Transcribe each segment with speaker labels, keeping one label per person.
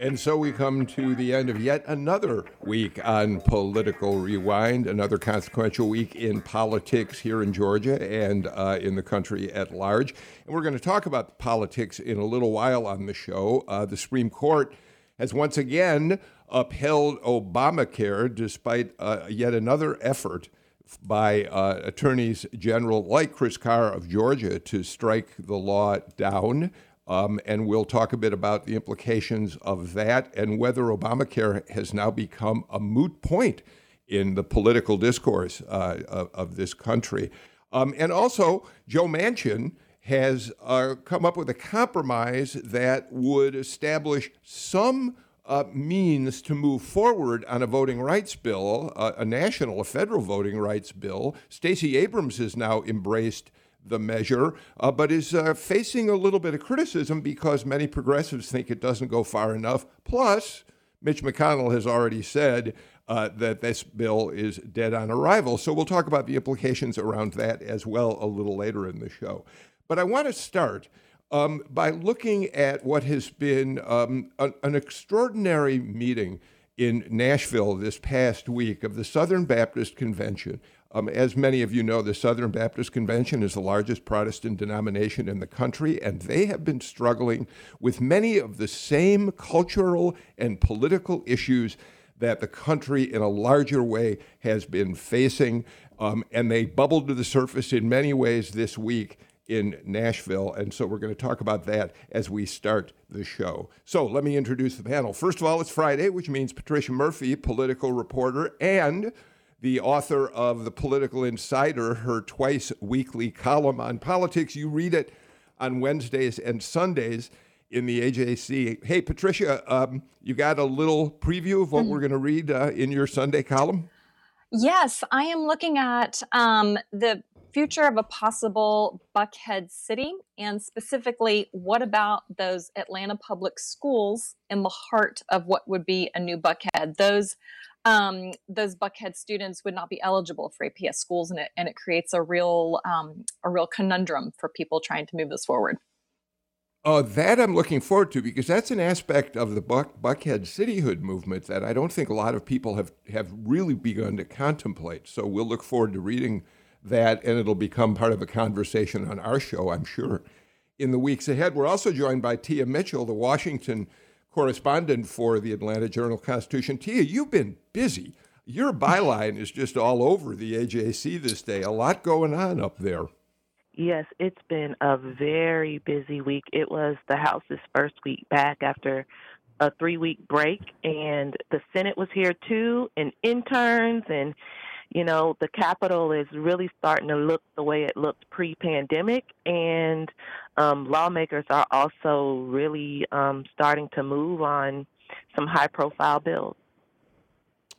Speaker 1: And so we come to the end of yet another week on Political Rewind, another consequential week in politics here in Georgia and uh, in the country at large. And we're going to talk about politics in a little while on the show. Uh, the Supreme Court has once again upheld Obamacare despite uh, yet another effort by uh, attorneys general like Chris Carr of Georgia to strike the law down. Um, and we'll talk a bit about the implications of that and whether Obamacare has now become a moot point in the political discourse uh, of, of, this country. Um, and also, Joe Manchin has uh, come up with a compromise that would establish some uh, means to move forward on a voting rights bill, uh, a national, a federal voting rights bill. Stacey Abrams has now embraced the measure, uh, but is uh, facing a little bit of criticism because many progressives think it doesn't go far enough. Plus, Mitch McConnell has already said uh, that this bill is dead on arrival. So we'll talk about the implications around that as well a little later in the show. But I want to start um, by looking at what has been um, a, an extraordinary meeting in Nashville this past week of the Southern Baptist Convention. Um, as many of you know, the Southern Baptist Convention is the largest Protestant denomination in the country, and they have been struggling with many of the same cultural and political issues that the country in a larger way has been facing. Um, and they bubbled to the surface in many ways this week in Nashville. And so we're going to talk about that as we start the show. So let me introduce the panel. First of all, it's Friday, which means Patricia Murphy, political reporter, and the author of The Political Insider, her twice weekly column on politics. You read it on Wednesdays and Sundays in the AJC. Hey, Patricia, um, you got a little preview of what mm-hmm. we're going to read uh, in your Sunday column?
Speaker 2: Yes, I am looking at um, the future of a possible Buckhead city, and specifically, what about those Atlanta public schools in the heart of what would be a new Buckhead? Those um, those Buckhead students would not be eligible for APS schools, and it and it creates a real um, a real conundrum for people trying to move this forward.
Speaker 1: Oh, that I'm looking forward to because that's an aspect of the Buck, Buckhead cityhood movement that I don't think a lot of people have, have really begun to contemplate. So we'll look forward to reading that, and it'll become part of a conversation on our show, I'm sure, in the weeks ahead. We're also joined by Tia Mitchell, the Washington correspondent for the Atlanta Journal Constitution. Tia, you've been busy. Your byline is just all over the AJC this day. A lot going on up there.
Speaker 3: Yes, it's been a very busy week. It was the House's first week back after a three week break, and the Senate was here too, and interns, and you know, the Capitol is really starting to look the way it looked pre pandemic, and um, lawmakers are also really um, starting to move on some high profile bills.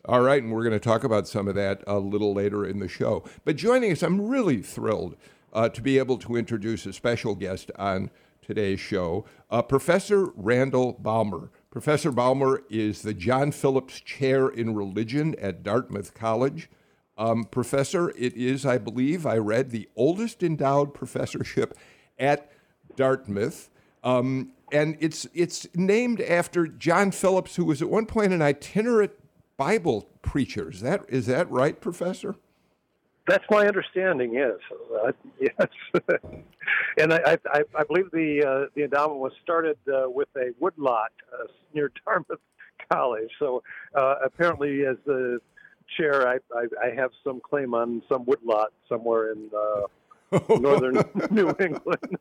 Speaker 1: All right, and we're going to talk about some of that a little later in the show. But joining us, I'm really thrilled uh, to be able to introduce a special guest on today's show, uh, Professor Randall Balmer. Professor Balmer is the John Phillips Chair in Religion at Dartmouth College. Um, professor, it is, I believe, I read, the oldest endowed professorship at Dartmouth. Um, and it's, it's named after John Phillips, who was at one point an itinerant Bible preacher. Is that, is that right, Professor?
Speaker 4: That's my understanding. Yes, uh, yes, and I, I, I believe the uh, the endowment was started uh, with a woodlot uh, near Dartmouth College. So uh, apparently, as the chair, I, I, I have some claim on some woodlot somewhere in uh, northern New England.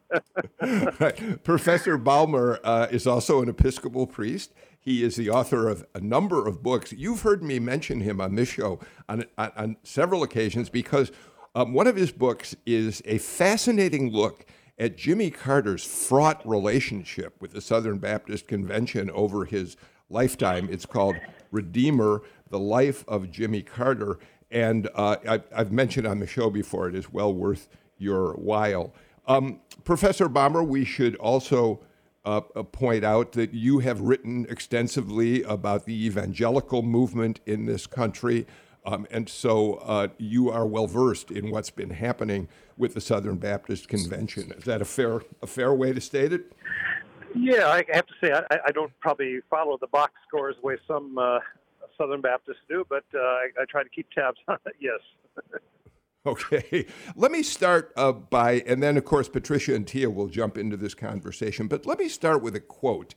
Speaker 1: right. Professor Balmer uh, is also an Episcopal priest. He is the author of a number of books. You've heard me mention him on this show on, on, on several occasions because um, one of his books is a fascinating look at Jimmy Carter's fraught relationship with the Southern Baptist Convention over his lifetime. It's called Redeemer The Life of Jimmy Carter. And uh, I, have mentioned on the show before, it is well worth your while. Um, Professor Balmer, we should also uh, uh, point out that you have written extensively about the evangelical movement in this country. Um, and so uh, you are well versed in what's been happening with the Southern Baptist Convention. Is that a fair a fair way to state it?
Speaker 4: Yeah, I have to say I, I don't probably follow the box scores the way some uh, Southern Baptists do, but uh, I, I, try to keep tabs on it. Yes.
Speaker 1: okay, let me start uh, by, and then of course Patricia and Tia will jump into this conversation. But let me start with a quote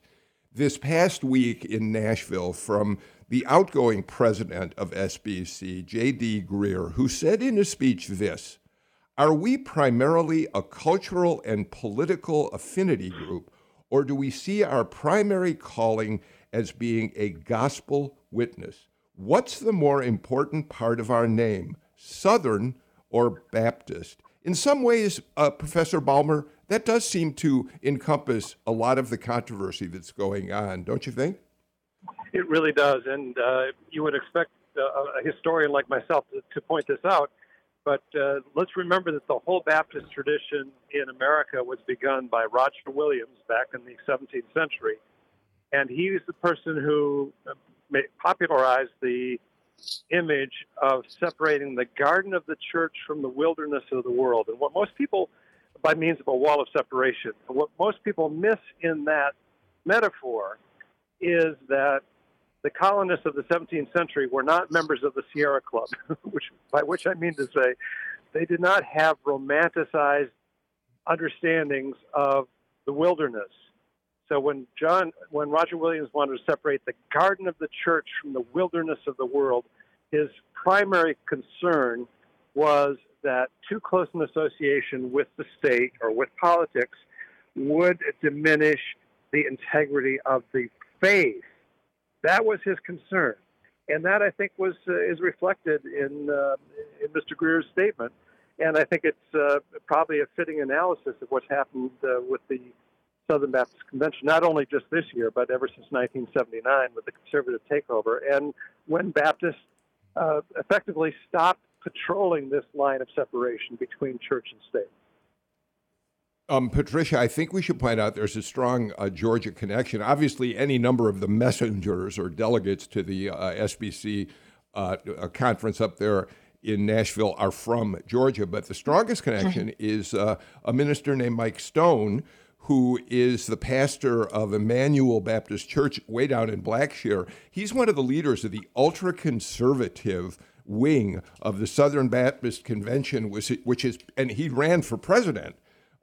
Speaker 1: this past week in Nashville from the outgoing president of SBC, J.D. Greear, who said in a speech this Are we primarily a cultural and political affinity group, or do we see our primary calling as being a gospel witness? What's the more important part of our name, Southern or Baptist? In some ways, uh, Professor Balmer, that does seem to encompass a lot of the controversy that's going on, don't you think?
Speaker 4: It really does, and uh, you would expect uh, a historian like myself to, to point this out. But uh, let's remember that the whole Baptist tradition in America was begun by Roger Williams back in the 17th century, and he's the person who uh, popularized the image of separating the garden of the church from the wilderness of the world. And what most people, by means of a wall of separation, what most people miss in that metaphor is that the colonists of the 17th century were not members of the Sierra Club, which, by which I mean to say they did not have romanticized understandings of the wilderness. So when John, when Roger Williams wanted to separate the garden of the church from the wilderness of the world, his primary concern was that too close an association with the state or with politics would diminish the integrity of the faith. That was his concern, and that I think was uh, is reflected in uh, in Mr. Greear's statement. And I think it's uh, probably a fitting analysis of what's happened uh, with the Southern Baptist Convention, not only just this year, but ever since 1979 with the conservative takeover, and when Baptists uh, effectively stopped patrolling this line of separation between church and state.
Speaker 1: Um, Patricia, I think we should point out there's a strong uh, Georgia connection. Obviously, any number of the messengers or delegates to the uh, SBC uh, conference up there in Nashville are from Georgia, but the strongest connection is uh, a minister named Mike Stone, who is the pastor of Emmanuel Baptist Church way down in Blackshear. He's one of the leaders of the ultra conservative wing of the Southern Baptist Convention, which is, and he ran for president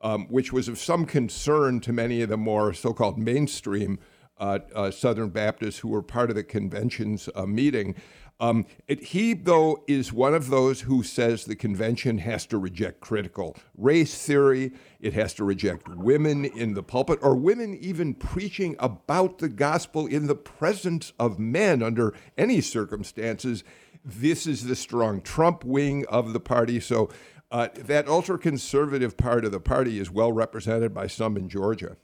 Speaker 1: um, which was of some concern to many of the more so called mainstream uh, uh, Southern Baptists who were part of the convention's uh, meeting. Um, it, he, though, is one of those who says the convention has to reject critical race theory, it has to reject women in the pulpit, or women even preaching about the gospel in the presence of men under any circumstances. This is the strong Trump wing of the party. So uh, that ultra conservative part of the party is well represented by some in Georgia.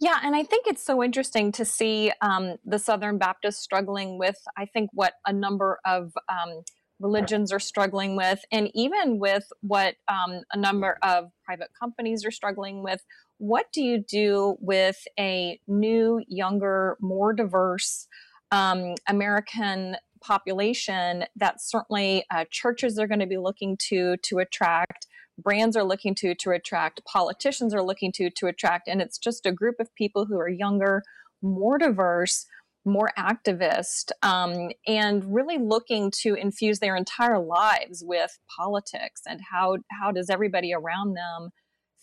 Speaker 2: Yeah, and I think it's so interesting to see um, the Southern Baptists struggling with, I think, what a number of um, religions are struggling with, and even with what um, a number of private companies are struggling with. What do you do with a new, younger, more diverse um, American population that certainly uh, churches are going to be looking to to attract brands are looking to to attract politicians are looking to to attract and it's just a group of people who are younger more diverse more activist um, and really looking to infuse their entire lives with politics and how how does everybody around them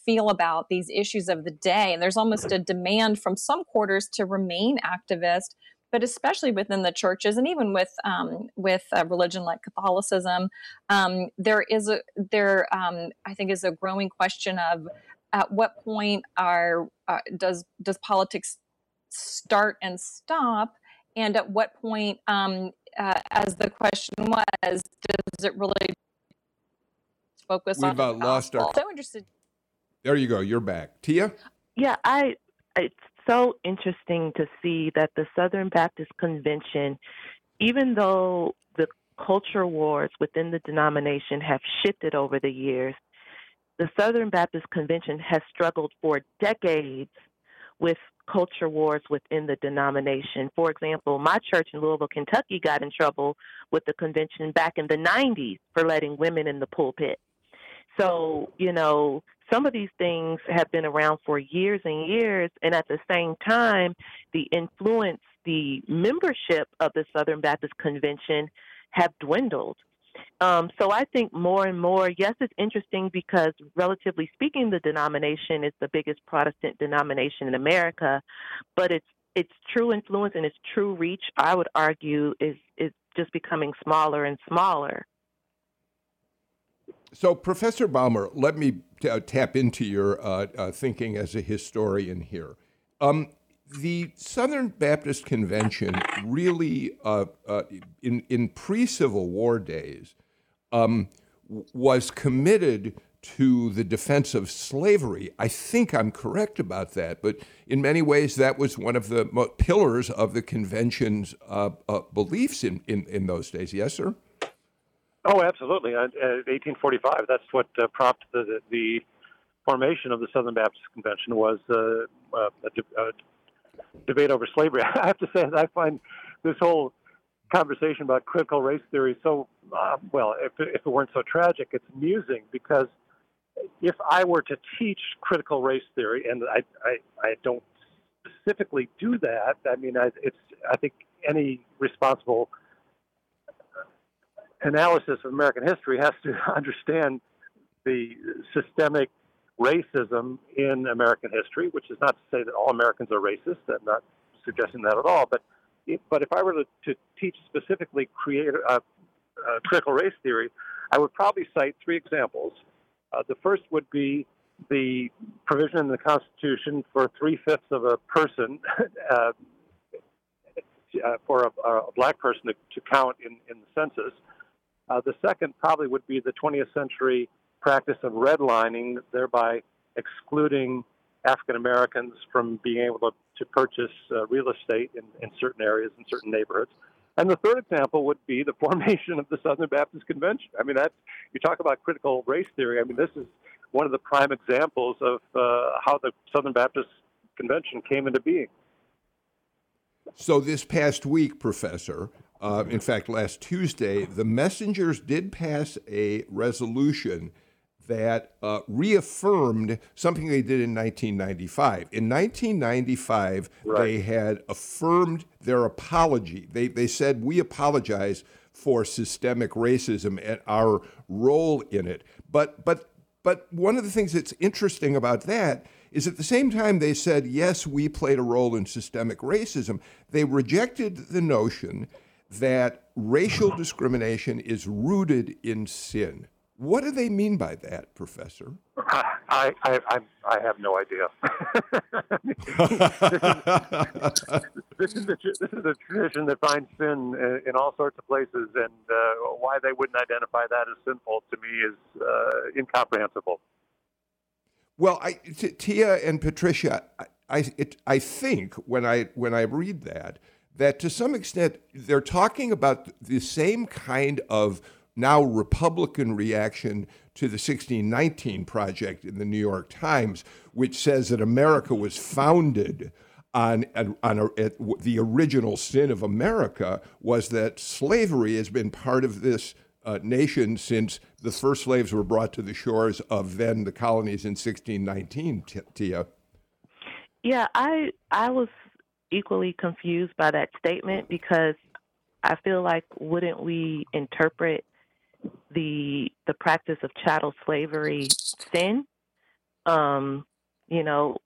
Speaker 2: feel about these issues of the day? And there's almost a demand from some quarters to remain activist but especially within the churches and even with um, with a religion like Catholicism, um, there is a there um, I think is a growing question of at what point are uh, does does politics start and stop, and at what point, um, uh, as the question was, does it really focus
Speaker 1: We've,
Speaker 2: on?
Speaker 1: We've uh, lost our.
Speaker 2: So interested.
Speaker 1: There you go. You're back, Tia.
Speaker 3: Yeah, I. It's so interesting to see that the Southern Baptist Convention, even though the culture wars within the denomination have shifted over the years, the the Southern Baptist Convention has struggled for decades with culture wars within the denomination. For example, my church in Louisville, Kentucky got in trouble with the convention back in the 90s for letting women in the pulpit. So, you know, some of these things have been around for years and years, and at the same time, the influence, the membership of the Southern Baptist Convention have dwindled. Um, so I think more and more, yes, it's interesting because relatively speaking, the denomination is the biggest Protestant denomination in America, but its its true influence and its true reach, I would argue, is is just becoming smaller and smaller.
Speaker 1: So, Professor Balmer, let me t- uh, tap into your uh, uh, thinking as a historian here. Um, the Southern Baptist Convention really, uh, uh, in, in pre Civil War days, um, was committed to the defense of slavery. I think I'm correct about that, but in many ways, that was one of the pillars of the convention's uh, beliefs in, in, in those days. Yes, sir?
Speaker 4: Oh, absolutely. Uh, 1845. That's what uh, prompted the, the, formation of the Southern Baptist Convention was uh, uh a, de- a, debate over slavery. I have to say, I find this whole conversation about critical race theory so uh, well. If, if it weren't so tragic, it's amusing because if I were to teach critical race theory, and I I, I don't specifically do that. I mean, I, it's I think any responsible analysis of American history has to understand the systemic racism in American history, which is not to say that all Americans are racist. I'm not suggesting that at all. But if, but if I were to, to teach specifically create uh, uh, critical race theory, I would probably cite three examples. Uh, the first would be the provision in the Constitution for three fifths of a person uh, for a, a, black person to, to count in, in the census. Uh, the second probably would be the 20th century practice of redlining, thereby excluding African Americans from being able to, to purchase uh, real estate in, in certain areas in certain neighborhoods. And the third example would be the formation of the Southern Baptist Convention. I mean, that's you talk about critical race theory. I mean, this is one of the prime examples of uh, how the Southern Baptist Convention came into being.
Speaker 1: So, this past week, Professor, uh, in fact, last Tuesday, the messengers did pass a resolution that uh, reaffirmed something they did in 1995. In 1995, right. they had affirmed their apology. They, they said, We apologize for systemic racism and our role in it. But, but, but one of the things that's interesting about that is at the same time they said, Yes, we played a role in systemic racism, they rejected the notion that racial discrimination is rooted in sin. What do they mean by that, Professor?
Speaker 4: I, I, I, I have no idea. this, is, this, is a, this is a tradition that finds sin in, in all sorts of places, and uh, why they wouldn't identify that as sinful to me is uh, incomprehensible.
Speaker 1: Well, I, t- Tia and Patricia, I, I, it, I think when I when I read that that to some extent they're talking about the same kind of now Republican reaction to the 1619 Project in the New York Times, which says that America was founded on, on a, the original sin of America was that slavery has been part of this uh, nation since the first slaves were brought to the shores of then the colonies in 1619. Tia.
Speaker 3: Yeah, I I was equally confused by that statement because I feel like wouldn't we interpret the the practice of chattel slavery sin? Um, you know,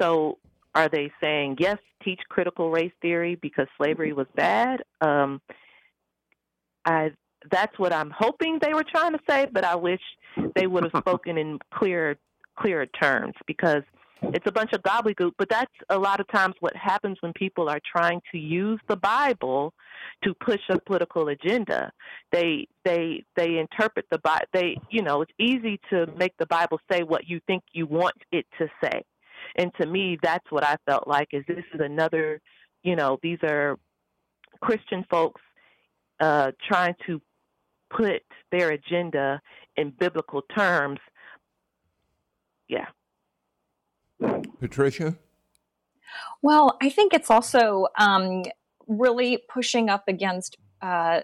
Speaker 3: so are they saying yes, teach critical race theory because slavery was bad? Um, I that's what I'm hoping they were trying to say, but I wish they would have spoken in clearer clearer terms because it's a bunch of gobbledygook, but that's a lot of times what happens when people are trying to use the Bible to push a political agenda. They they they interpret the Bible. They you know it's easy to make the Bible say what you think you want it to say, and to me that's what I felt like is this is another you know these are Christian folks uh, trying to put their agenda in biblical terms yeah.
Speaker 1: Patricia?
Speaker 2: Well, I think it's also um, really pushing up against uh,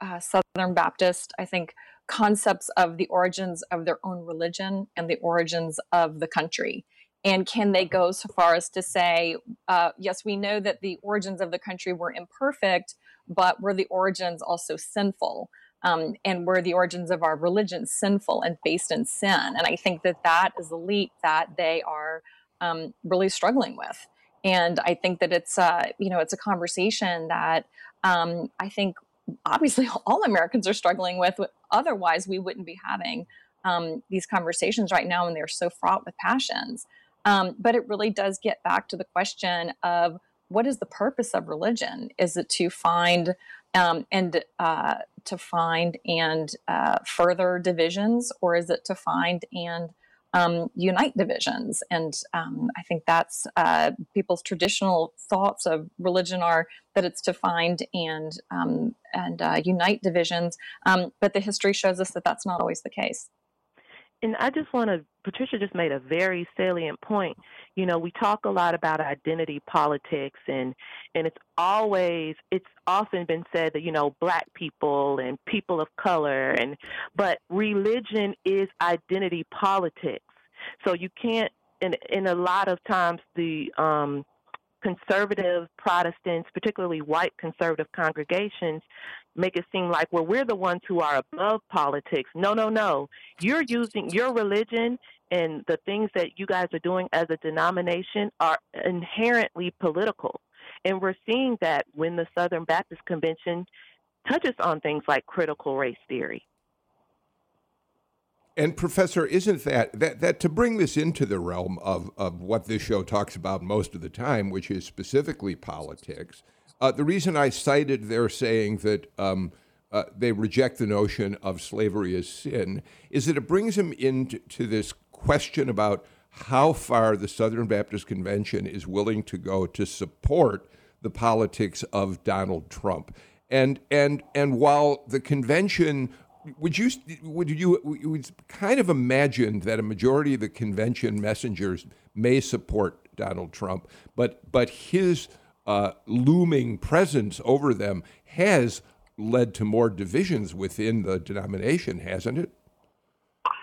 Speaker 2: uh, Southern Baptist, I think, concepts of the origins of their own religion and the origins of the country. And can they go so far as to say, uh, yes, we know that the origins of the country were imperfect, but were the origins also sinful? Um, and were the origins of our religion sinful and based in sin? And I think that that is a leap that they are um, really struggling with. And I think that it's, uh, you know, it's a conversation that um, I think obviously all Americans are struggling with. Otherwise, we wouldn't be having um, these conversations right now, and they're so fraught with passions. Um, but it really does get back to the question of what is the purpose of religion? Is it to find um, and uh, to find and uh, further divisions, or is it to find and um, unite divisions? And um, I think that's uh, people's traditional thoughts of religion are that it's to find and um, and uh, unite divisions. Um, but the history shows us that that's not always the case
Speaker 3: and I just want to, Patricia just made a very salient point. You know, we talk a lot about identity politics, and and it's always, it's often been said that you know, black people and people of color, and but religion is identity politics. So you can't, and in a lot of times the um, conservative Protestants, particularly white conservative congregations, make it seem like, well, we're the ones who are above politics. No, no, no. You're using your religion and the things that you guys are doing as a denomination are inherently political. And we're seeing that when the Southern Baptist Convention touches on things like critical race theory.
Speaker 1: And professor, isn't that, that that to bring this into the realm of, of what this show talks about most of the time, which is specifically politics? Uh, the reason I cited their saying that um, uh, they reject the notion of slavery as sin is that it brings them into this question about how far the Southern Baptist Convention is willing to go to support the politics of Donald Trump. And and and while the convention would you would you would kind of imagine that a majority of the convention messengers may support Donald Trump, but but his uh, looming presence over them has led to more divisions within the denomination, hasn't it?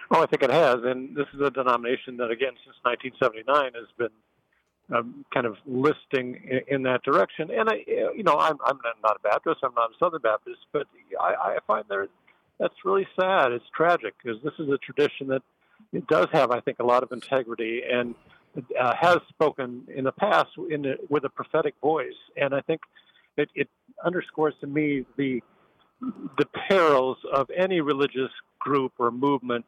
Speaker 4: Well, I think it has, and this is a denomination that, again, since 1979 has been um, kind of listing in, in, that direction. And I, you know, I'm, I'm not a Baptist, I'm not a Southern Baptist, but I, I find there that's really sad. It's tragic because this is a tradition that it does have, I think, a lot of integrity and uh, has spoken in the past in the, with a prophetic voice. And I think it, it underscores to me the the perils of any religious group or movement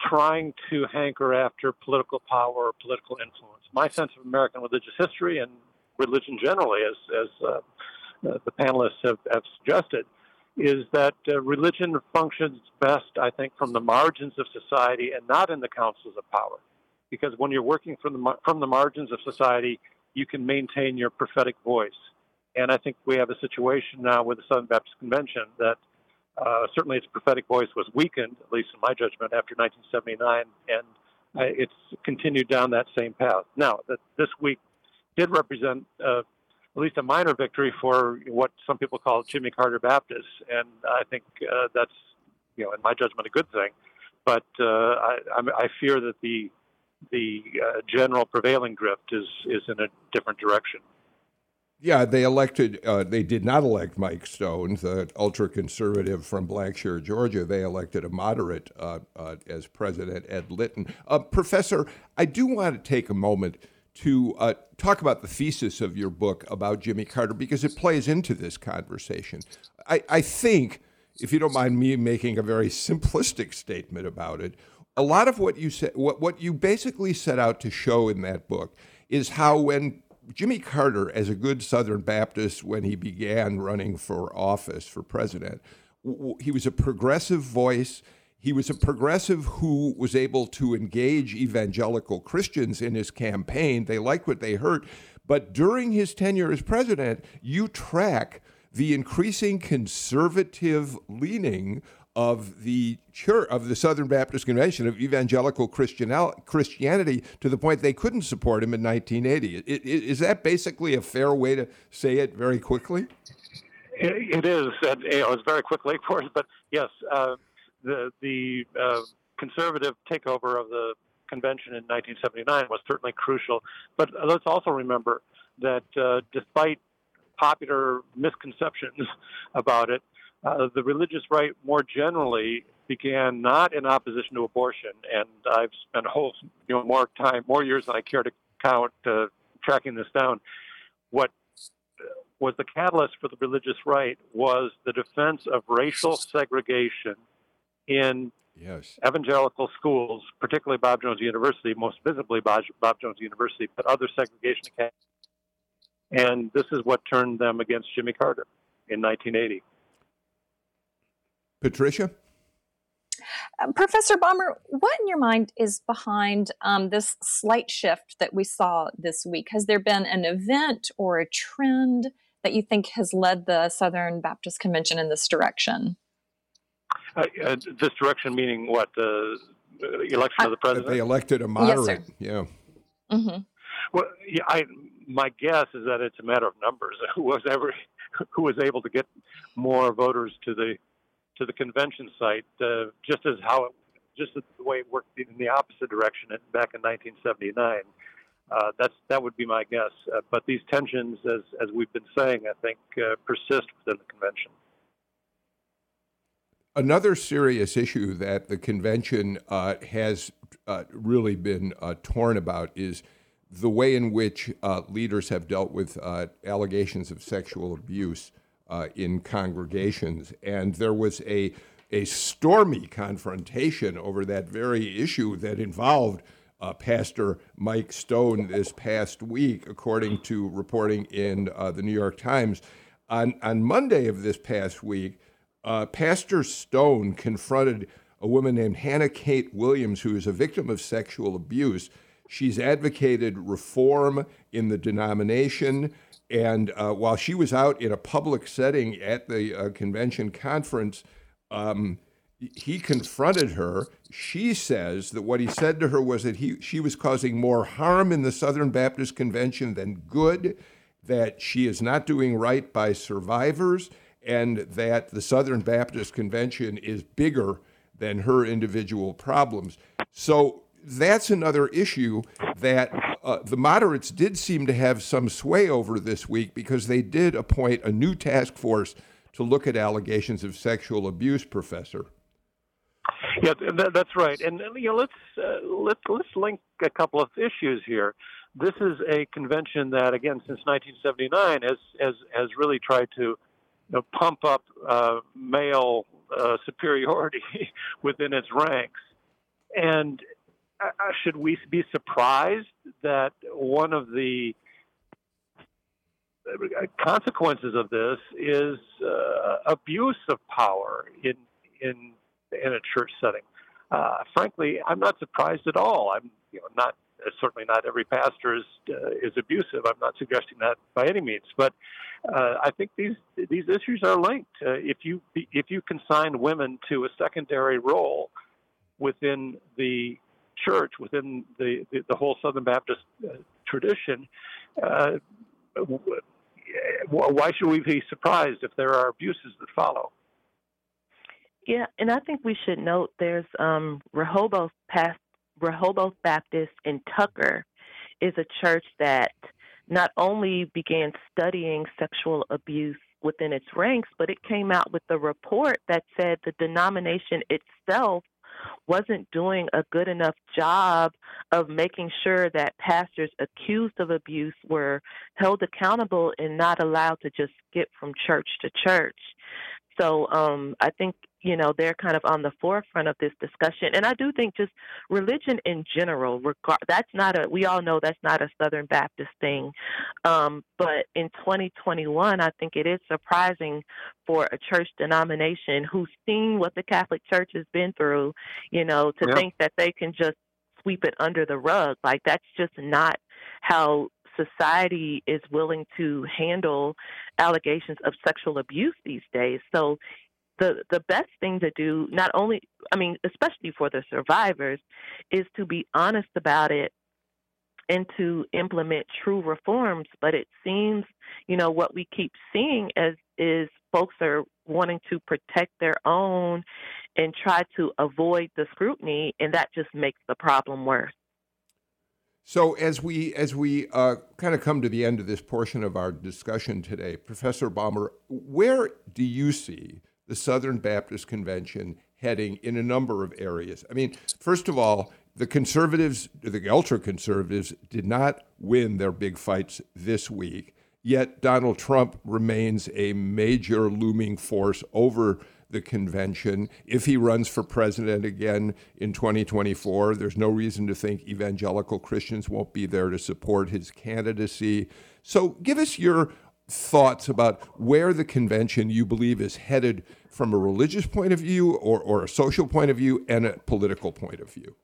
Speaker 4: trying to hanker after political power or political influence. My sense of American religious history and religion generally, as as uh, the panelists have, have suggested, is that uh, religion functions best, I think, from the margins of society and not in the councils of power. Because when you're working from the, from the margins of society, you can maintain your prophetic voice. And I think we have a situation now with the Southern Baptist Convention that uh, certainly its prophetic voice was weakened, at least in my judgment, after 1979, and uh, it's continued down that same path. Now, that this week did represent uh, at least a minor victory for what some people call Jimmy Carter Baptists, and I think uh, that's, you know, in my judgment, a good thing. But uh, I, I, fear that the the uh, general prevailing drift is is in a different direction.
Speaker 1: Yeah, they elected. Uh, they did not elect Mike Stone, the ultra conservative from Blackshear, Georgia. They elected a moderate uh, uh, as president, Ed Litton. Professor, I do want to take a moment to uh, talk about the thesis of your book about Jimmy Carter because it plays into this conversation. I, I think, if you don't mind me making a very simplistic statement about it, a lot of what you said, what, what you basically set out to show in that book is how when Jimmy Carter, as a good Southern Baptist, when he began running for office for president, he was a progressive voice he was a progressive who was able to engage evangelical Christians in his campaign. They liked what they heard. But during his tenure as president, you track the increasing conservative leaning of the church of the Southern Baptist Convention of evangelical Christianity to the point they couldn't support him in 1980. Is that basically a fair way to say it very quickly?
Speaker 4: it is. And, you know, it's very quickly, of course, but yes, uh, the the uh, conservative takeover of the convention in 1979 was certainly crucial. But let's also remember that uh, despite popular misconceptions about it, uh, the religious right more generally began not in opposition to abortion, and I've spent a whole, you know, more time, more years than I care to count, uh, tracking this down. What was the catalyst for the religious right was the defense of racial segregation in
Speaker 1: yes.
Speaker 4: evangelical schools, particularly Bob Jones University, most visibly Bob, Bob Jones University, but other segregation academies. And this is what turned them against Jimmy Carter in 1980.
Speaker 1: Patricia?
Speaker 2: Uh, Professor Balmer, what in your mind is behind um, this slight shift that we saw this week? Has there been an event or a trend that you think has led the Southern Baptist Convention in this direction?
Speaker 4: Uh, uh, this direction meaning what? The election of the president?
Speaker 1: They elected a moderate. Yes, yeah.
Speaker 2: Mm-hmm.
Speaker 4: Well, yeah, I, my guess is that it's a matter of numbers. Who was ever, who was able to get more voters to the to the convention site, uh, just as how it, just the way it worked in the opposite direction back in 1979. Uh, that's that would be my guess. Uh, but these tensions, as as we've been saying, I think uh, persist within the convention.
Speaker 1: Another serious issue that the convention uh, has uh, really been torn about is the way in which leaders have dealt with allegations of sexual abuse in congregations, and there was a a stormy confrontation over that very issue that involved uh, Pastor Mike Stone this past week, according to reporting in uh, the New York Times. On, on Monday of this past week, uh, Pastor Stone confronted a woman named Hannah Kate Williams, who is a victim of sexual abuse. She's advocated reform in the denomination. And uh, while she was out in a public setting at the uh, convention conference, um, he confronted her. She says that what he said to her was that he, she was causing more harm in the Southern Baptist Convention than good, that she is not doing right by survivors, and that the Southern Baptist Convention is bigger than her individual problems. So that's another issue that uh, the moderates did seem to have some sway over this week because they did appoint a new task force to look at allegations of sexual abuse, Professor.
Speaker 4: Yeah, that, that's right. And you know, let's uh, let's let's link a couple of issues here. This is a convention that, again, since 1979, has has has really tried to you know, pump up uh, male uh, superiority within its ranks. And uh, should we be surprised that one of the uh, consequences of this is uh, abuse of power in in in a church setting. Uh, frankly, I'm not surprised at all. I'm you know not certainly not every pastor is uh, is abusive. I'm not suggesting that by any means, but uh, I think these these issues are linked. Uh, if you if you consign women to a secondary role within the church, within the the, the whole Southern Baptist uh, tradition. Uh, why should we be surprised if there are abuses that follow?
Speaker 3: Yeah, and I think we should note there's um, Rehoboth, Past, Rehoboth Baptist in Tucker is a church that not only began studying sexual abuse within its ranks, but it came out with a report that said the denomination itself wasn't doing a good enough job of making sure that pastors accused of abuse were held accountable and not allowed to just skip from church to church. So um, I think you know they're kind of on the forefront of this discussion, and I do think just religion in general. Regard that's not a we all know that's not a Southern Baptist thing, um, but in 2021, I think it is surprising for a church denomination who's seen what the Catholic Church has been through, you know, to yeah. think that they can just sweep it under the rug. Like that's just not how society is willing to handle allegations of sexual abuse these days. So the the best thing to do, not only I mean, especially for the survivors, is to be honest about it and to implement true reforms. But it seems, you know, what we keep seeing as is folks are wanting to protect their own and try to avoid the scrutiny, and that just makes the problem worse.
Speaker 1: So as we as we uh, kind of come to the end of this portion of our discussion today, Professor Balmer, where do you see the Southern Baptist Convention heading in a number of areas? I mean, first of all, the conservatives, the ultra conservatives, did not win their big fights this week. Yet Donald Trump remains a major looming force over the convention. If he runs for president again in 2024, there's no reason to think evangelical Christians won't be there to support his candidacy. So give us your thoughts about where the convention you believe is headed from a religious point of view or, or a social point of view and a political point of view.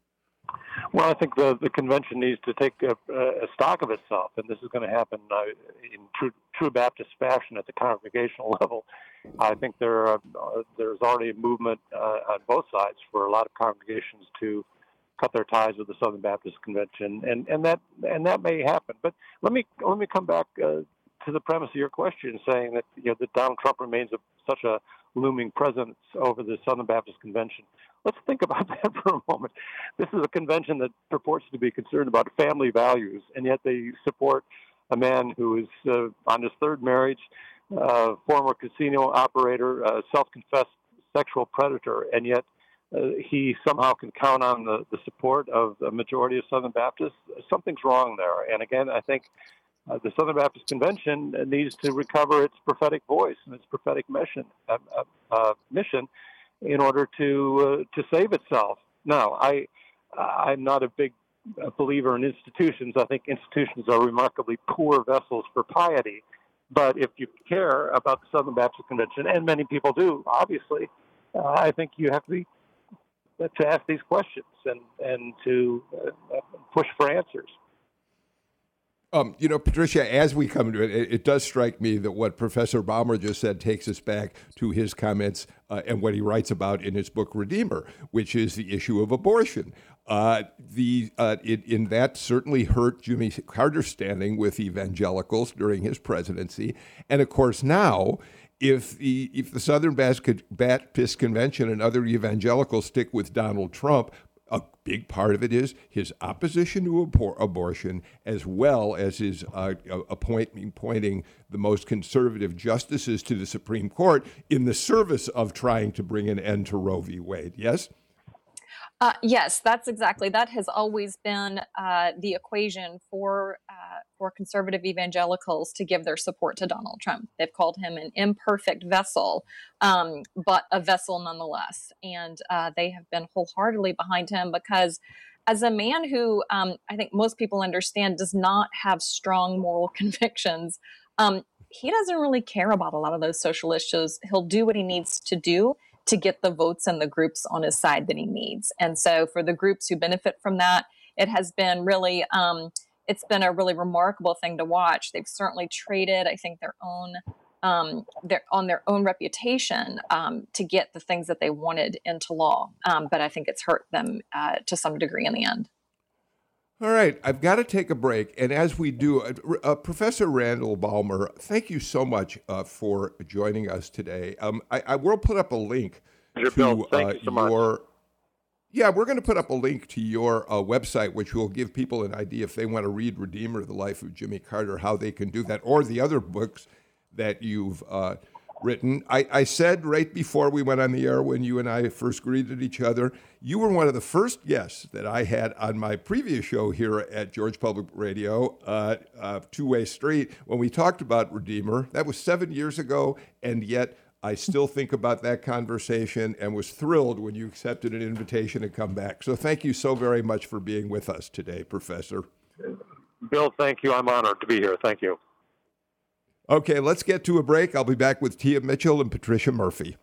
Speaker 4: Well, I think the, the convention needs to take a, a stock of itself, and this is going to happen uh, in true, true Baptist fashion at the congregational level. I think there are, uh, there's already a movement uh, on both sides for a lot of congregations to cut their ties with the Southern Baptist Convention, and, and that and that may happen. But let me let me come back uh, to the premise of your question, saying that you know that Donald Trump remains a, such a looming presence over the Southern Baptist Convention. Let's think about that for a moment. This is a convention that purports to be concerned about family values, and yet they support a man who is uh, on his third marriage, uh, former casino operator, uh, self-confessed sexual predator, and yet uh, he somehow can count on the, the support of the majority of Southern Baptists. Something's wrong there. And again, I think uh, the Southern Baptist Convention needs to recover its prophetic voice and its prophetic mission. Uh, uh mission in order to uh, to save itself. Now, I I'm not a big believer in institutions. I think institutions are remarkably poor vessels for piety. But if you care about the Southern Baptist Convention, and many people do, obviously, uh, I think you have to be to ask these questions and and to uh, push for answers.
Speaker 1: Um, you know, Patricia, as we come to it, it, it, does strike me that what Professor Balmer just said takes us back to his comments uh, and what he writes about in his book Redeemer, which is the issue of abortion. Uh, the uh, it, in that certainly hurt Jimmy Carter's standing with evangelicals during his presidency, and of course now. If the if the Southern Baptist Convention and other evangelicals stick with Donald Trump, a big part of it is his opposition to abor- abortion, as well as his uh, appointing the most conservative justices to the Supreme Court in the service of trying to bring an end to Roe v. Wade. Yes?
Speaker 2: Uh, yes, that's exactly. That has always been uh, the equation for uh, for conservative evangelicals to give their support to Donald Trump. They've called him an imperfect vessel, um, but a vessel nonetheless, and uh, they have been wholeheartedly behind him because, as a man who um, I think most people understand does not have strong moral convictions. Um, he doesn't really care about a lot of those social issues. He'll do what he needs to do to get the votes and the groups on his side that he needs. And so for the groups who benefit from that, it has been really um, it's been a really remarkable thing to watch. They've certainly traded, I think, their own um, their on their own reputation um, to get the things that they wanted into law. Um, but I think it's hurt them uh, to some degree in the end.
Speaker 1: All right, I've got to take a break. And as we do, uh, uh, Professor Randall Balmer, thank you so much uh, for joining us today. Um, I, I, will put up a link
Speaker 4: to Bill, uh,
Speaker 1: you so your. Yeah, we're going to put up a link to your uh, website, which will give people an idea if they want to read Redeemer, the life of Jimmy Carter, how they can do that, or the other books that you've uh, written. I, I, said right before we went on the air when you and I first greeted each other, you were one of the first guests that I had on my previous show here at George Public Radio, uh, uh, Two Way Street, when we talked about Redeemer. That was seven years ago, and yet I still think about that conversation and was thrilled when you accepted an invitation to come back. So thank you so very much for being with us today, Professor.
Speaker 4: Bill, thank you. I'm honored to be here. Thank you.
Speaker 1: Okay, let's get to a break. I'll be back with Tia Mitchell and Patricia Murphy.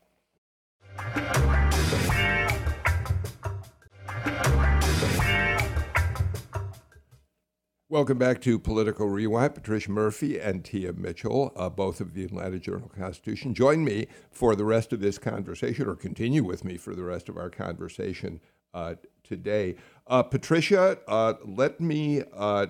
Speaker 1: Welcome back to Political Rewind. Patricia Murphy and Tia Mitchell, uh, both of the Atlanta Journal Constitution. Join me for the rest of this conversation, or continue with me for the rest of our conversation uh, today. Uh, Patricia, uh, let me uh,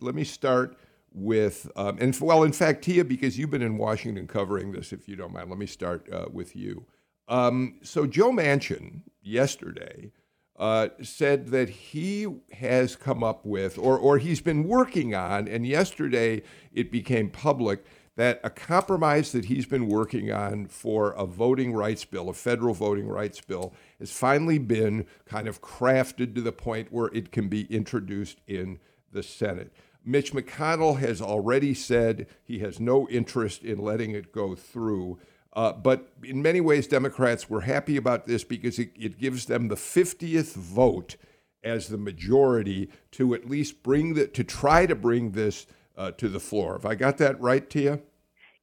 Speaker 1: let me start with, um, and well, in fact, Tia, because you've been in Washington covering this, if you don't mind, let me start uh, with you. Um, so Joe Manchin yesterday uh, said that he has come up with, or, or he's been working on, and yesterday it became public that a compromise that he's been working on for a voting rights bill, a federal voting rights bill, has finally been kind of crafted to the point where it can be introduced in the Senate. Mitch McConnell has already said he has no interest in letting it go through. Uh, but in many ways, Democrats were happy about this because it, it gives them the 50th vote as the majority to at least bring the to try to bring this uh, to the floor. Have I got that right, Tia?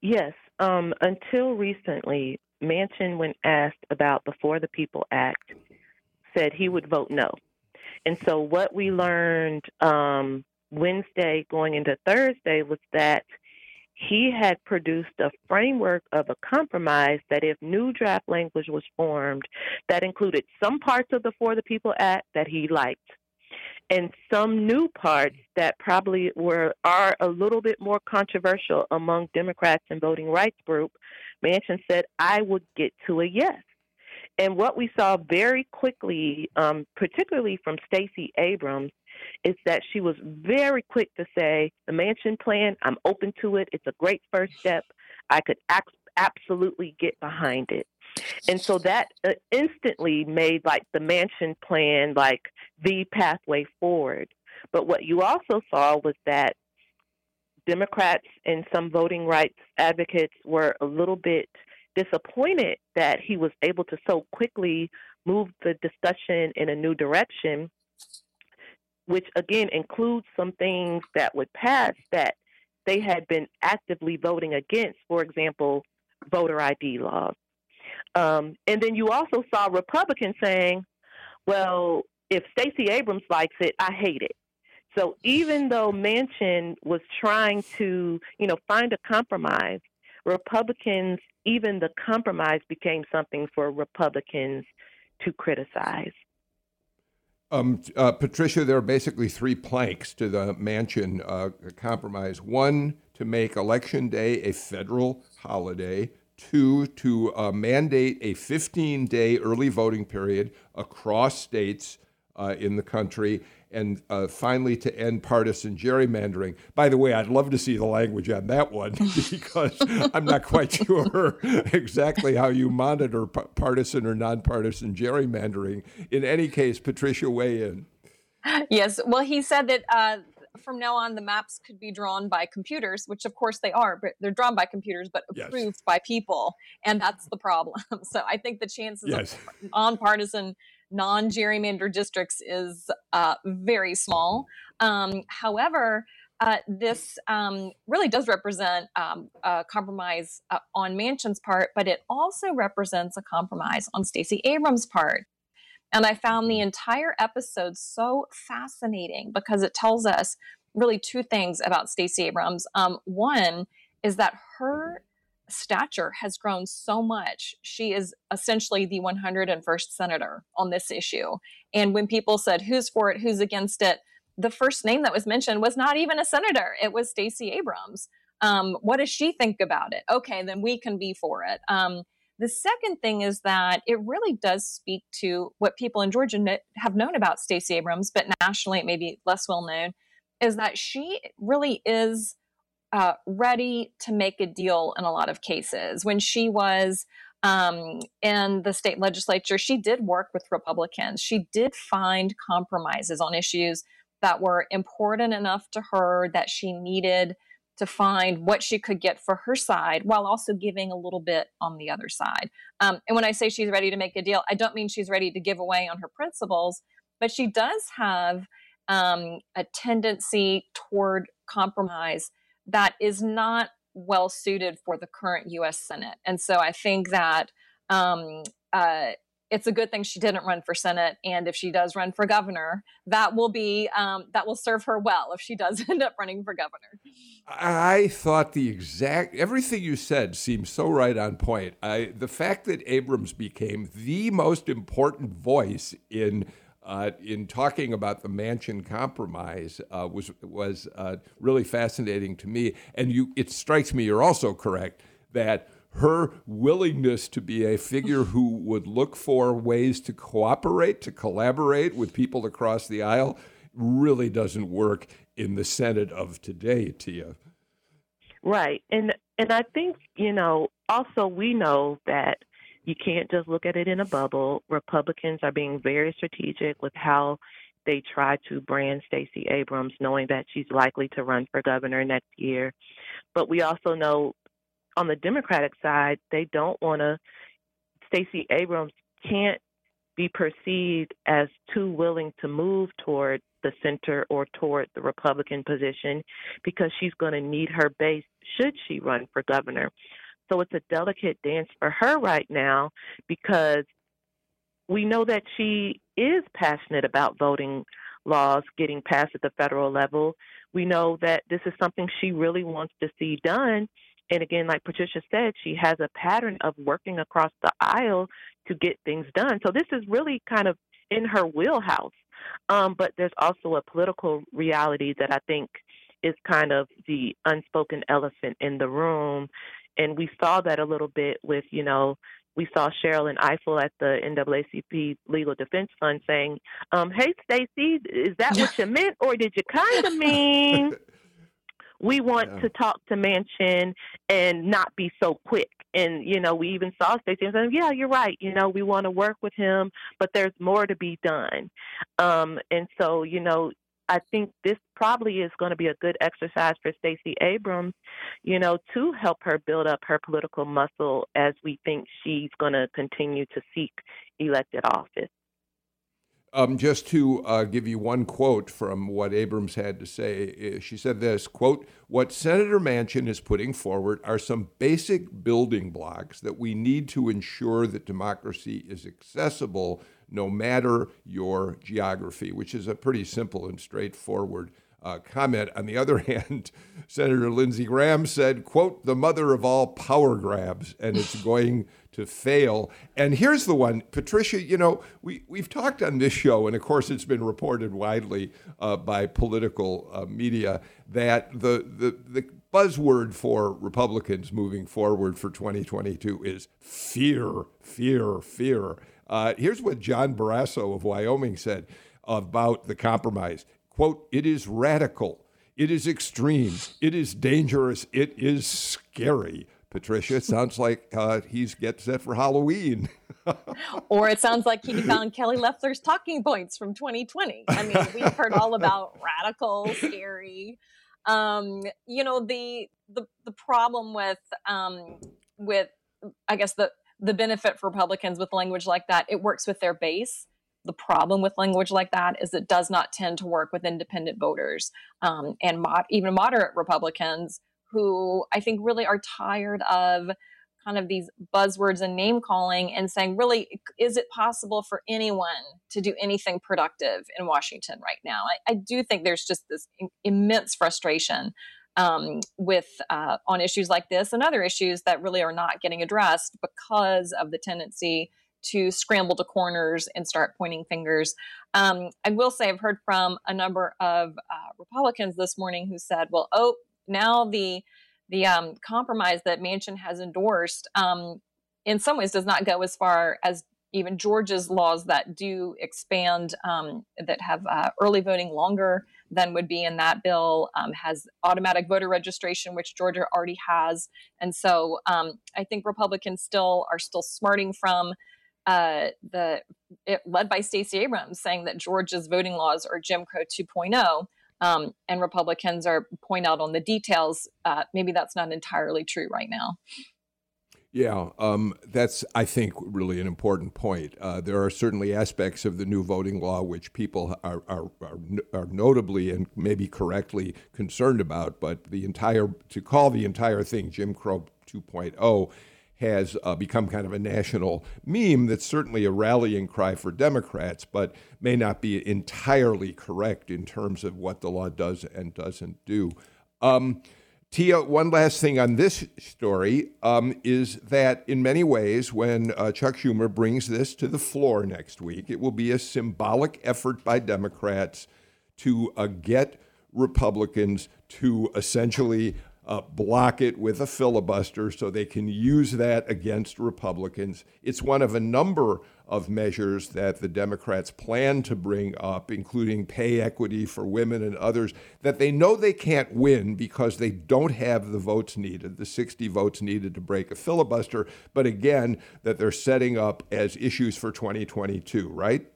Speaker 3: Yes. Um, until recently, Manchin, when asked about the For the People Act, said he would vote no. And so, what we learned um, Wednesday going into Thursday was that he had produced a framework of a compromise that if new draft language was formed that included some parts of the For the People Act that he liked and some new parts that probably were are a little bit more controversial among Democrats and voting rights group, Manchin said, I would get to a yes. And what we saw very quickly, um, particularly from Stacey Abrams, is that she was very quick to say, the Manchin plan, I'm open to it. It's a great first step. I could ac- absolutely get behind it. And so that uh, instantly made like the Manchin plan like the pathway forward. But what you also saw was that Democrats and some voting rights advocates were a little bit disappointed that he was able to so quickly move the discussion in a new direction which again includes some things that would pass that they had been actively voting against, for example, voter ID laws. Um, and then you also saw Republicans saying, well, if Stacey Abrams likes it, I hate it. So even though Manchin was trying to, you know, find a compromise, Republicans, even the compromise became something for Republicans to criticize.
Speaker 1: Um, uh, Patricia, there are basically three planks to the Manchin uh, compromise. One, to make Election Day a federal holiday. Two, to uh, mandate a 15 day early voting period across states uh, in the country and uh, finally to end partisan gerrymandering. By the way, I'd love to see the language on that one because I'm not quite sure exactly how you monitor p- partisan or nonpartisan gerrymandering. In any case, Patricia, weigh in.
Speaker 2: Yes, well, he said that uh, from now on the maps could be drawn by computers, which of course they are, but they're drawn by computers, but approved yes. by people, and that's the problem. so I think the chances yes. of nonpartisan non gerrymandered districts is uh, very small. Um, however, uh, this um, really does represent um, a compromise uh, on Manchin's part, but it also represents a compromise on Stacey Abrams' part. And I found the entire episode so fascinating because it tells us really two things about Stacey Abrams. Um, one is that her stature has grown so much. She is essentially the 101st senator on this issue. And when people said who's for it, who's against it, the first name that was mentioned was not even a senator. It was Stacey Abrams. Um, what does she think about it? Okay, then we can be for it. Um, the second thing is that it really does speak to what people in Georgia know, have known about Stacey Abrams, but nationally it may be less well known, is that she really is uh, ready to make a deal in a lot of cases. When she was um, in the state legislature, she did work with Republicans. She did find compromises on issues that were important enough to her that she needed to find what she could get for her side while also giving a little bit on the other side. Um, and when I say she's ready to make a deal, I don't mean she's ready to give away on her principles, but she does have um, a tendency toward compromise that is not well suited for the current U.S. Senate. And so I think that um, uh, it's a good thing she didn't run for senate and if she does run for governor that will be um, that will serve her well if she does end up running for governor
Speaker 1: i thought the exact everything you said seems so right on point I, the fact that abrams became the most important voice in uh, in talking about the Manchin compromise uh, was was uh, really fascinating to me. And you, it strikes me you're also correct that her willingness to be a figure who would look for ways to cooperate, to collaborate with people across the aisle, really doesn't work in the Senate of today, Tia.
Speaker 3: Right. And and I think, you know, also we know that you can't just look at it in a bubble. Republicans are being very strategic with how they try to brand Stacey Abrams, knowing that she's likely to run for governor next year. But we also know on the Democratic side, they don't want to, Stacey Abrams can't be perceived as too willing to move toward the center or toward the Republican position because she's going to need her base should she run for governor. So it's a delicate dance for her right now because we know that she is passionate about voting laws getting passed at the federal level. We know that this is something she really wants to see done. And again, like Patricia said, she has a pattern of working across the aisle to get things done. So this is really kind of in her wheelhouse. Um, but there's also a political reality that I think is kind of the unspoken elephant in the room. And we saw that a little bit with, you know, we saw Sherrilyn Ifill at the NAACP Legal Defense Fund saying, um, "Hey, Stacey, is that what you meant, or did you kind of mean?" We want yeah. to talk to Manchin and not be so quick. And, you know, we even saw Stacey saying, yeah, you're right. You know, we want to work with him, but there's more to be done. Um, and so, you know, I think this probably is going to be a good exercise for Stacey Abrams, you know, to help her build up her political muscle as we think she's going to continue to seek elected office.
Speaker 1: Um, just to uh, give you one quote from what Abrams had to say, eh, she said this quote, What Senator Manchin is putting forward are some basic building blocks that we need to ensure that democracy is accessible no matter your geography, which is a pretty simple and straightforward uh, comment. On the other hand, Senator Lindsey Graham said, quote, the mother of all power grabs, and it's going to fail. And here's the one, Patricia, you know, we, we've talked on this show, and of course it's been reported widely uh, by political uh, media, that the, the, the buzzword for Republicans moving forward for 2022 is fear, fear, fear. Uh, here's what John Barrasso of Wyoming said about the compromise quote, it is radical, it is extreme, it is dangerous, it is scary. Patricia, it sounds like uh, he's get set for Halloween.
Speaker 2: or it sounds like he found Kelly Loeffler's talking points from 2020. I mean, we've heard all about radical, scary. Um, you know, the the the problem with um, with I guess the the benefit for Republicans with language like that, it works with their base. The problem with language like that is it does not tend to work with independent voters um, and even moderate Republicans who I think really are tired of kind of these buzzwords and name calling and saying, really, is it possible for anyone to do anything productive in Washington right now? I, I do think there's just this immense frustration um, with uh, on issues like this and other issues that really are not getting addressed because of the tendency to scramble to corners and start pointing fingers. Um, I will say I've heard from a number of uh, Republicans this morning who said, "Well, oh, now the the um, compromise that Manchin has endorsed, um, in some ways, does not go as far as even Georgia's laws that do expand um, that have uh, early voting longer than would be in that bill um, has automatic voter registration which georgia already has and so um, i think republicans still are still smarting from uh, the it, led by Stacey Abrams saying that Georgia's voting laws are Jim Crow 2.0, um, and Republicans are point out on the details. Uh, maybe that's not entirely true right now.
Speaker 1: Yeah, um, that's, I think, really an important point. Uh, there are certainly aspects of the new voting law which people are, are, are, are, notably and maybe correctly concerned about, but the entire, to call the entire thing Jim Crow 2.0 has uh, become kind of a national meme that's certainly a rallying cry for Democrats, but may not be entirely correct in terms of what the law does and doesn't do. Um, Tia, one last thing on this story um, is that in many ways, when uh, Chuck Schumer brings this to the floor next week, it will be a symbolic effort by Democrats to uh, get Republicans to essentially uh, block it with a filibuster so they can use that against Republicans. It's one of a number of measures that the Democrats plan to bring up, including pay equity for women and others, that they know they can't win because they don't have the votes needed, the 60 votes needed to break a filibuster, but again, that they're setting up as issues for 2022, right?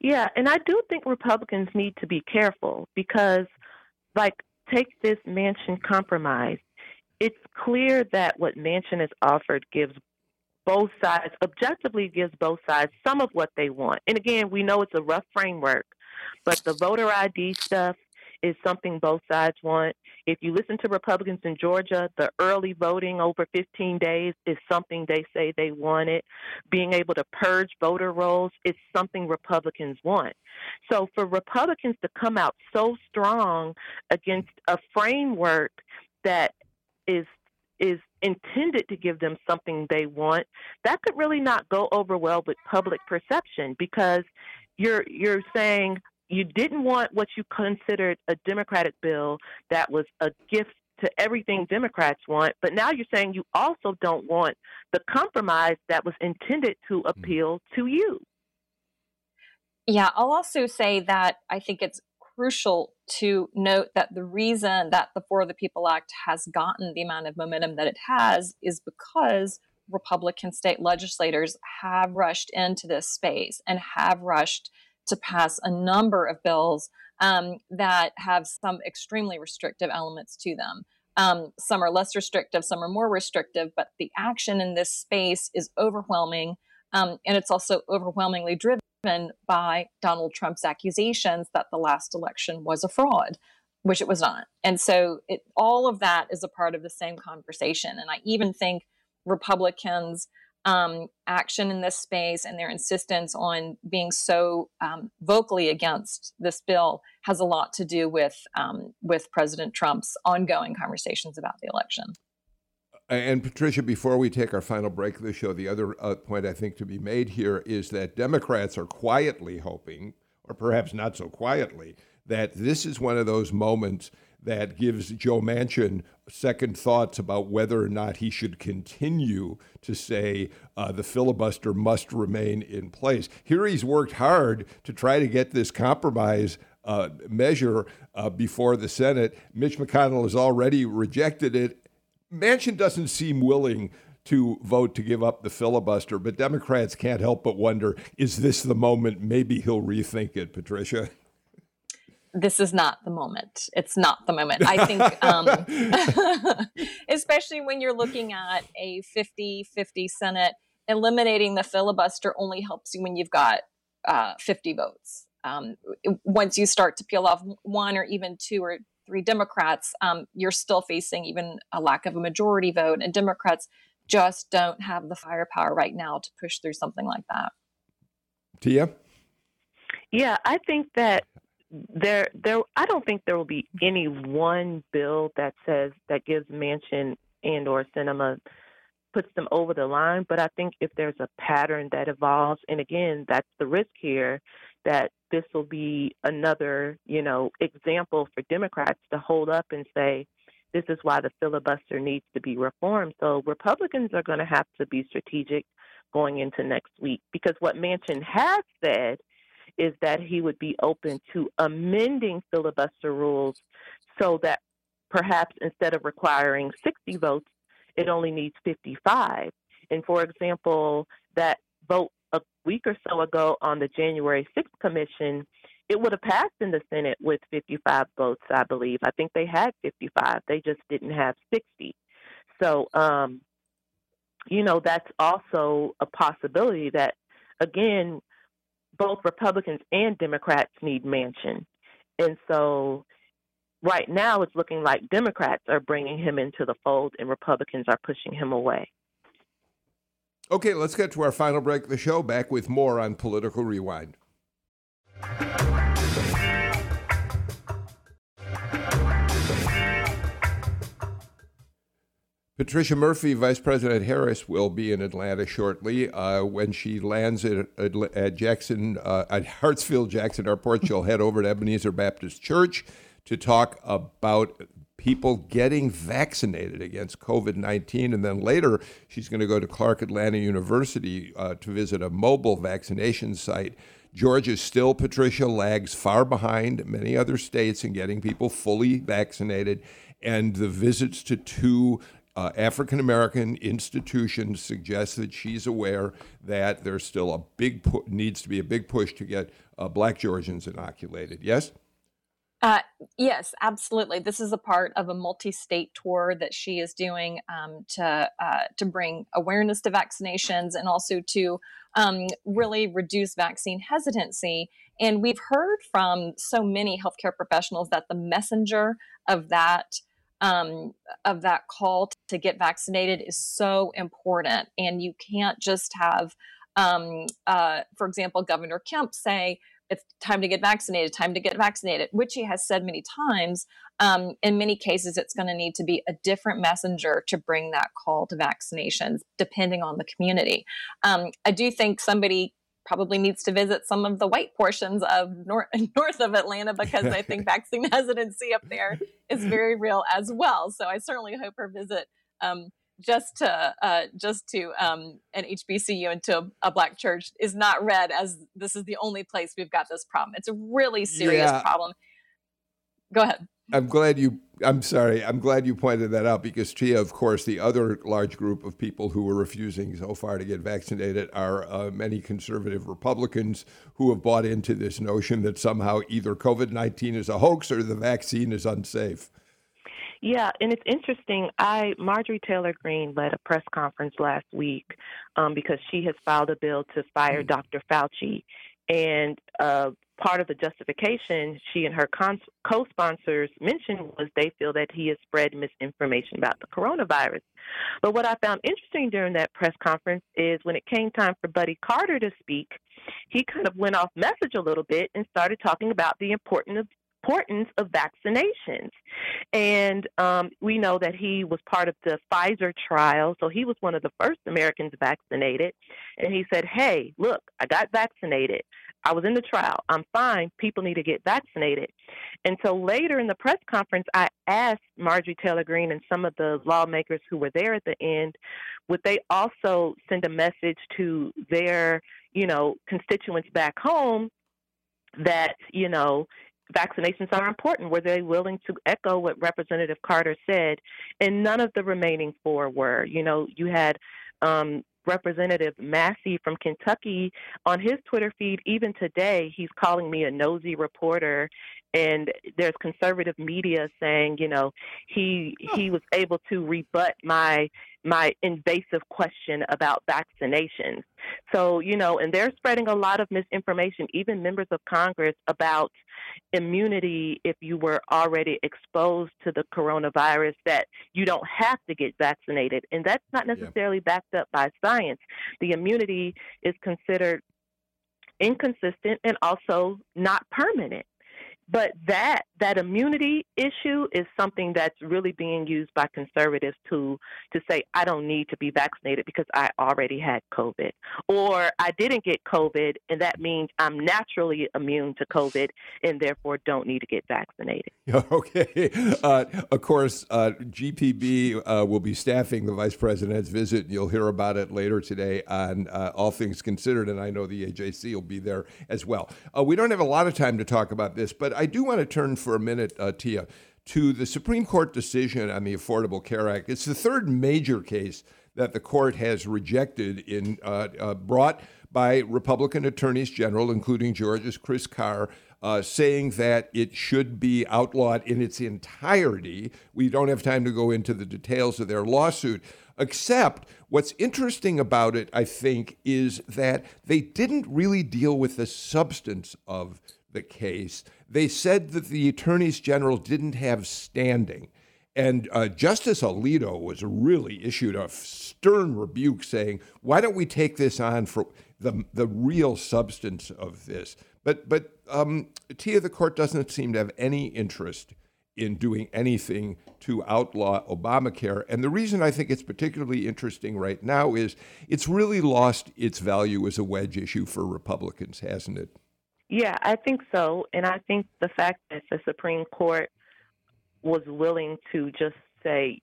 Speaker 3: Yeah, and I do think Republicans need to be careful because, like, take this Manchin compromise. It's clear that what Manchin has offered gives both sides, objectively gives both sides some of what they want. And again, we know it's a rough framework, but the voter ID stuff is something both sides want. If you listen to Republicans in Georgia, the early voting over 15 days is something they say they wanted. Being able to purge voter rolls is something Republicans want. So for Republicans to come out so strong against a framework that is is intended to give them something they want, that could really not go over well with public perception because you're you're saying you didn't want what you considered a Democratic bill that was a gift to everything Democrats want, but now you're saying you also don't want the compromise that was intended to mm. appeal to you.
Speaker 2: Yeah, I'll also say that I think it's crucial to note that the reason that the For the People Act has gotten the amount of momentum that it has is because Republican state legislators have rushed into this space and have rushed to pass a number of bills um, that have some extremely restrictive elements to them. Um, some are less restrictive, some are more restrictive, but the action in this space is overwhelming. Um, and it's also overwhelmingly driven by Donald Trump's accusations that the last election was a fraud, which it was not. And so it, all of that is a part of the same conversation. And I even think Republicans um, action in this space and their insistence on being so um, vocally against this bill has a lot to do with um, with President Trump's ongoing conversations about the election.
Speaker 1: And Patricia, before we take our final break of the show, the other uh, point I think to be made here is that Democrats are quietly hoping, or perhaps not so quietly, that this is one of those moments that gives Joe Manchin second thoughts about whether or not he should continue to say uh, the filibuster must remain in place. Here he's worked hard to try to get this compromise uh, measure uh, before the Senate. Mitch McConnell has already rejected it. Manchin doesn't seem willing to vote to give up the filibuster, but Democrats can't help but wonder is this the moment? Maybe he'll rethink it, Patricia
Speaker 2: this is not the moment. It's not the moment. I think, um, especially when you're looking at a 50 50 Senate, eliminating the filibuster only helps you when you've got uh, 50 votes. Um, once you start to peel off one or even two or three Democrats, um, you're still facing even a lack of a majority vote. And Democrats just don't have the firepower right now to push through something like that.
Speaker 1: Tia?
Speaker 3: Yeah, I think that there there I don't think there will be any one bill that says that gives Manchin and or Sinema puts them over the line, but I think if there's a pattern that evolves, and again, that's the risk here, that this will be another, you know, example for Democrats to hold up and say, this is why the filibuster needs to be reformed. So Republicans are going to have to be strategic going into next week because what Manchin has said is that he would be open to amending filibuster rules so that perhaps instead of requiring 60 votes, it only needs 55. And for example, that vote a week or so ago on the January 6th commission, it would have passed in the Senate with 55 votes, I believe. I think they had 55. They just didn't have 60. So, um, you know, that's also a possibility that, again, both Republicans and Democrats need Manchin, And so right now it's looking like Democrats are bringing him into the fold and Republicans are pushing him away.
Speaker 1: Okay, let's get to our final break of the show. Back with more on Political Rewind. Patricia Murphy, Vice President Harris, will be in Atlanta shortly. Uh, when she lands at, at Jackson, uh, at Hartsfield Jackson Airport, she'll head over to Ebenezer Baptist Church to talk about people getting vaccinated against COVID 19. And then later, she's going to go to Clark Atlanta University uh, to visit a mobile vaccination site. Georgia still, Patricia, lags far behind many other states in getting people fully vaccinated. And the visits to two uh, African American institutions suggest that she's aware that there's still a big pu- needs to be a big push to get uh, Black Georgians inoculated. Yes.
Speaker 2: Uh, yes, absolutely. This is a part of a multi-state tour that she is doing um, to uh, to bring awareness to vaccinations and also to um, really reduce vaccine hesitancy. And we've heard from so many healthcare professionals that the messenger of that um, of that call to get vaccinated is so important. And you can't just have, um, uh, for example, Governor Kemp say, it's time to get vaccinated, time to get vaccinated, which he has said many times. Um, in many cases, it's going to need to be a different messenger to bring that call to vaccinations, depending on the community. Um, I do think somebody probably needs to visit some of the white portions of north, north of Atlanta because I think vaccine hesitancy up there is very real as well. So I certainly hope her visit um, just to uh, just to um, an HBCU and to a, a, black church is not read as this is the only place we've got this problem. It's a really serious yeah. problem. Go ahead.
Speaker 1: I'm glad you. I'm sorry. I'm glad you pointed that out because Tia, of course, the other large group of people who are refusing so far to get vaccinated are uh, many conservative Republicans who have bought into this notion that somehow either COVID 19 is a hoax or the vaccine is unsafe.
Speaker 3: Yeah, and it's interesting. I Marjorie Taylor Greene led a press conference last week um, because she has filed a bill to fire mm-hmm. Dr. Fauci, and uh, part of the justification she and her co sponsors mentioned was they feel that he has spread misinformation about the coronavirus. But what I found interesting during that press conference is when it came time for Buddy Carter to speak, he kind of went off message a little bit and started talking about the importance of importance of vaccinations. And um, we know that he was part of the Pfizer trial, so he was one of the first Americans vaccinated. And he said, Hey, look, I got vaccinated. I was in the trial. I'm fine. People need to get vaccinated. And so later in the press conference, I asked Marjorie Taylor Greene and some of the lawmakers who were there at the end, would they also send a message to their, you know, constituents back home that, you know, vaccinations are important. Were they willing to echo what Representative Carter said? And none of the remaining four were. You know, you had um, Representative Massie from Kentucky on his Twitter feed, even today, he's calling me a nosy reporter. And there's conservative media saying, you know, he he was able to rebut my my invasive question about vaccinations. So, you know, and they're spreading a lot of misinformation, even members of Congress, about immunity if you were already exposed to the coronavirus, that you don't have to get vaccinated. And that's not necessarily yeah. backed up by science. The immunity is considered inconsistent and also not permanent. But that that immunity issue is something that's really being used by conservatives to to say I don't need to be vaccinated because I already had COVID, or I didn't get COVID, and that means I'm naturally immune to COVID and therefore don't need to get vaccinated.
Speaker 1: Okay. Uh, of course, uh, GPB uh, will be staffing the vice president's visit. You'll hear about it later today on uh, All Things Considered, and I know the AJC will be there as well. Uh, we don't have a lot of time to talk about this, but I do want to turn for a minute, uh, Tia, to the Supreme Court decision on the Affordable Care Act. It's the third major case that the court has rejected in uh, uh, brought by Republican attorneys general, including Georgia's Chris Carr, uh, saying that it should be outlawed in its entirety. We don't have time to go into the details of their lawsuit, except what's interesting about it, I think, is that they didn't really deal with the substance of the case. They said that the attorneys general didn't have standing. And uh, Justice Alito was really issued a stern rebuke saying, why don't we take this on for the, the real substance of this? But, but um, Tia, the court doesn't seem to have any interest in doing anything to outlaw Obamacare. And the reason I think it's particularly interesting right now is it's really lost its value as a wedge issue for Republicans, hasn't it?
Speaker 3: Yeah, I think so. And I think the fact that the Supreme Court was willing to just say,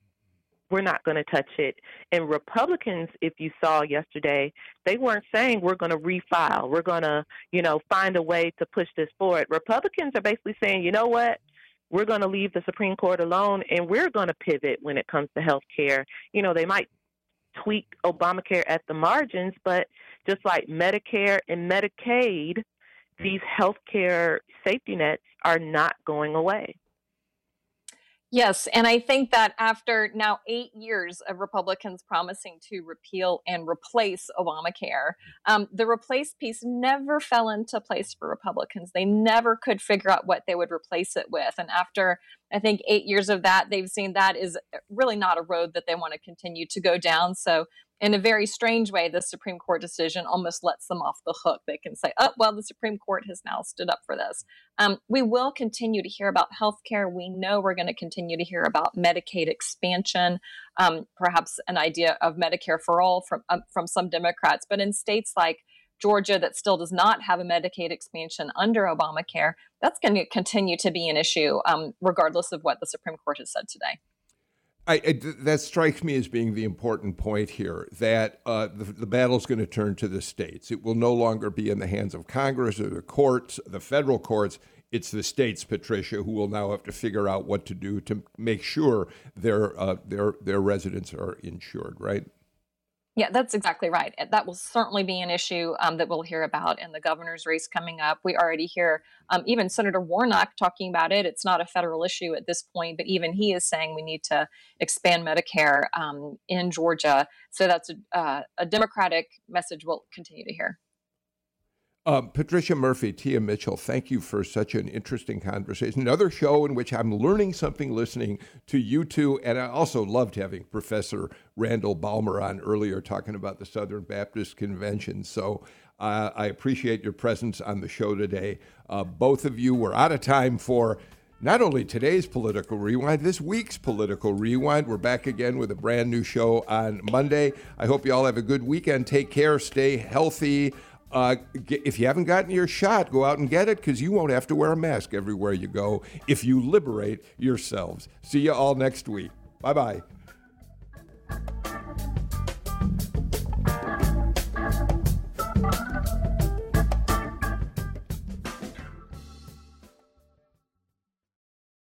Speaker 3: we're not going to touch it. And Republicans, if you saw yesterday, they weren't saying we're going to refile, we're going to, you know, find a way to push this forward. Republicans are basically saying, you know what? We're going to leave the Supreme Court alone and we're going to pivot when it comes to health care. You know, they might tweak Obamacare at the margins, but just like Medicare and Medicaid, these health care safety nets are not going away.
Speaker 2: Yes, and I think that after now eight years of Republicans promising to repeal and replace Obamacare, um, the replace piece never fell into place for Republicans. They never could figure out what they would replace it with. And after I think eight years of that, they've seen that is really not a road that they want to continue to go down. So in a very strange way, the Supreme Court decision almost lets them off the hook. They can say, oh, well, the Supreme Court has now stood up for this. Um, we will continue to hear about health care. We know we're going to continue to hear about Medicaid expansion, um, perhaps an idea of Medicare for all from, um, from some Democrats. But in states like Georgia that still does not have a Medicaid expansion under Obamacare, that's going to continue to be an issue, um, regardless of what the Supreme Court has said today.
Speaker 1: I, I, that strikes me as being the important point here that uh, the, the battle is going to turn to the states. It will no longer be in the hands of Congress or the courts, the federal courts. It's the states, Patricia, who will now have to figure out what to do to make sure their uh, their their residents are insured. Right?
Speaker 2: Yeah, that's exactly right. That will certainly be an issue um, that we'll hear about in the governor's race coming up. We already hear um, even Senator Warnock talking about it. It's not a federal issue at this point, but even he is saying we need to expand Medicare um, in Georgia. So that's a, uh, a Democratic message we'll continue to hear.
Speaker 1: Um, Patricia Murphy, Tia Mitchell, thank you for such an interesting conversation. Another show in which I'm learning something listening to you two. And I also loved having Professor Randall Balmer on earlier talking about the Southern Baptist Convention. So uh, I appreciate your presence on the show today. Uh, both of you were out of time for not only today's political rewind, this week's political rewind. We're back again with a brand new show on Monday. I hope you all have a good weekend. Take care, stay healthy. Uh, if you haven't gotten your shot, go out and get it because you won't have to wear a mask everywhere you go if you liberate yourselves. See you all next week. Bye bye.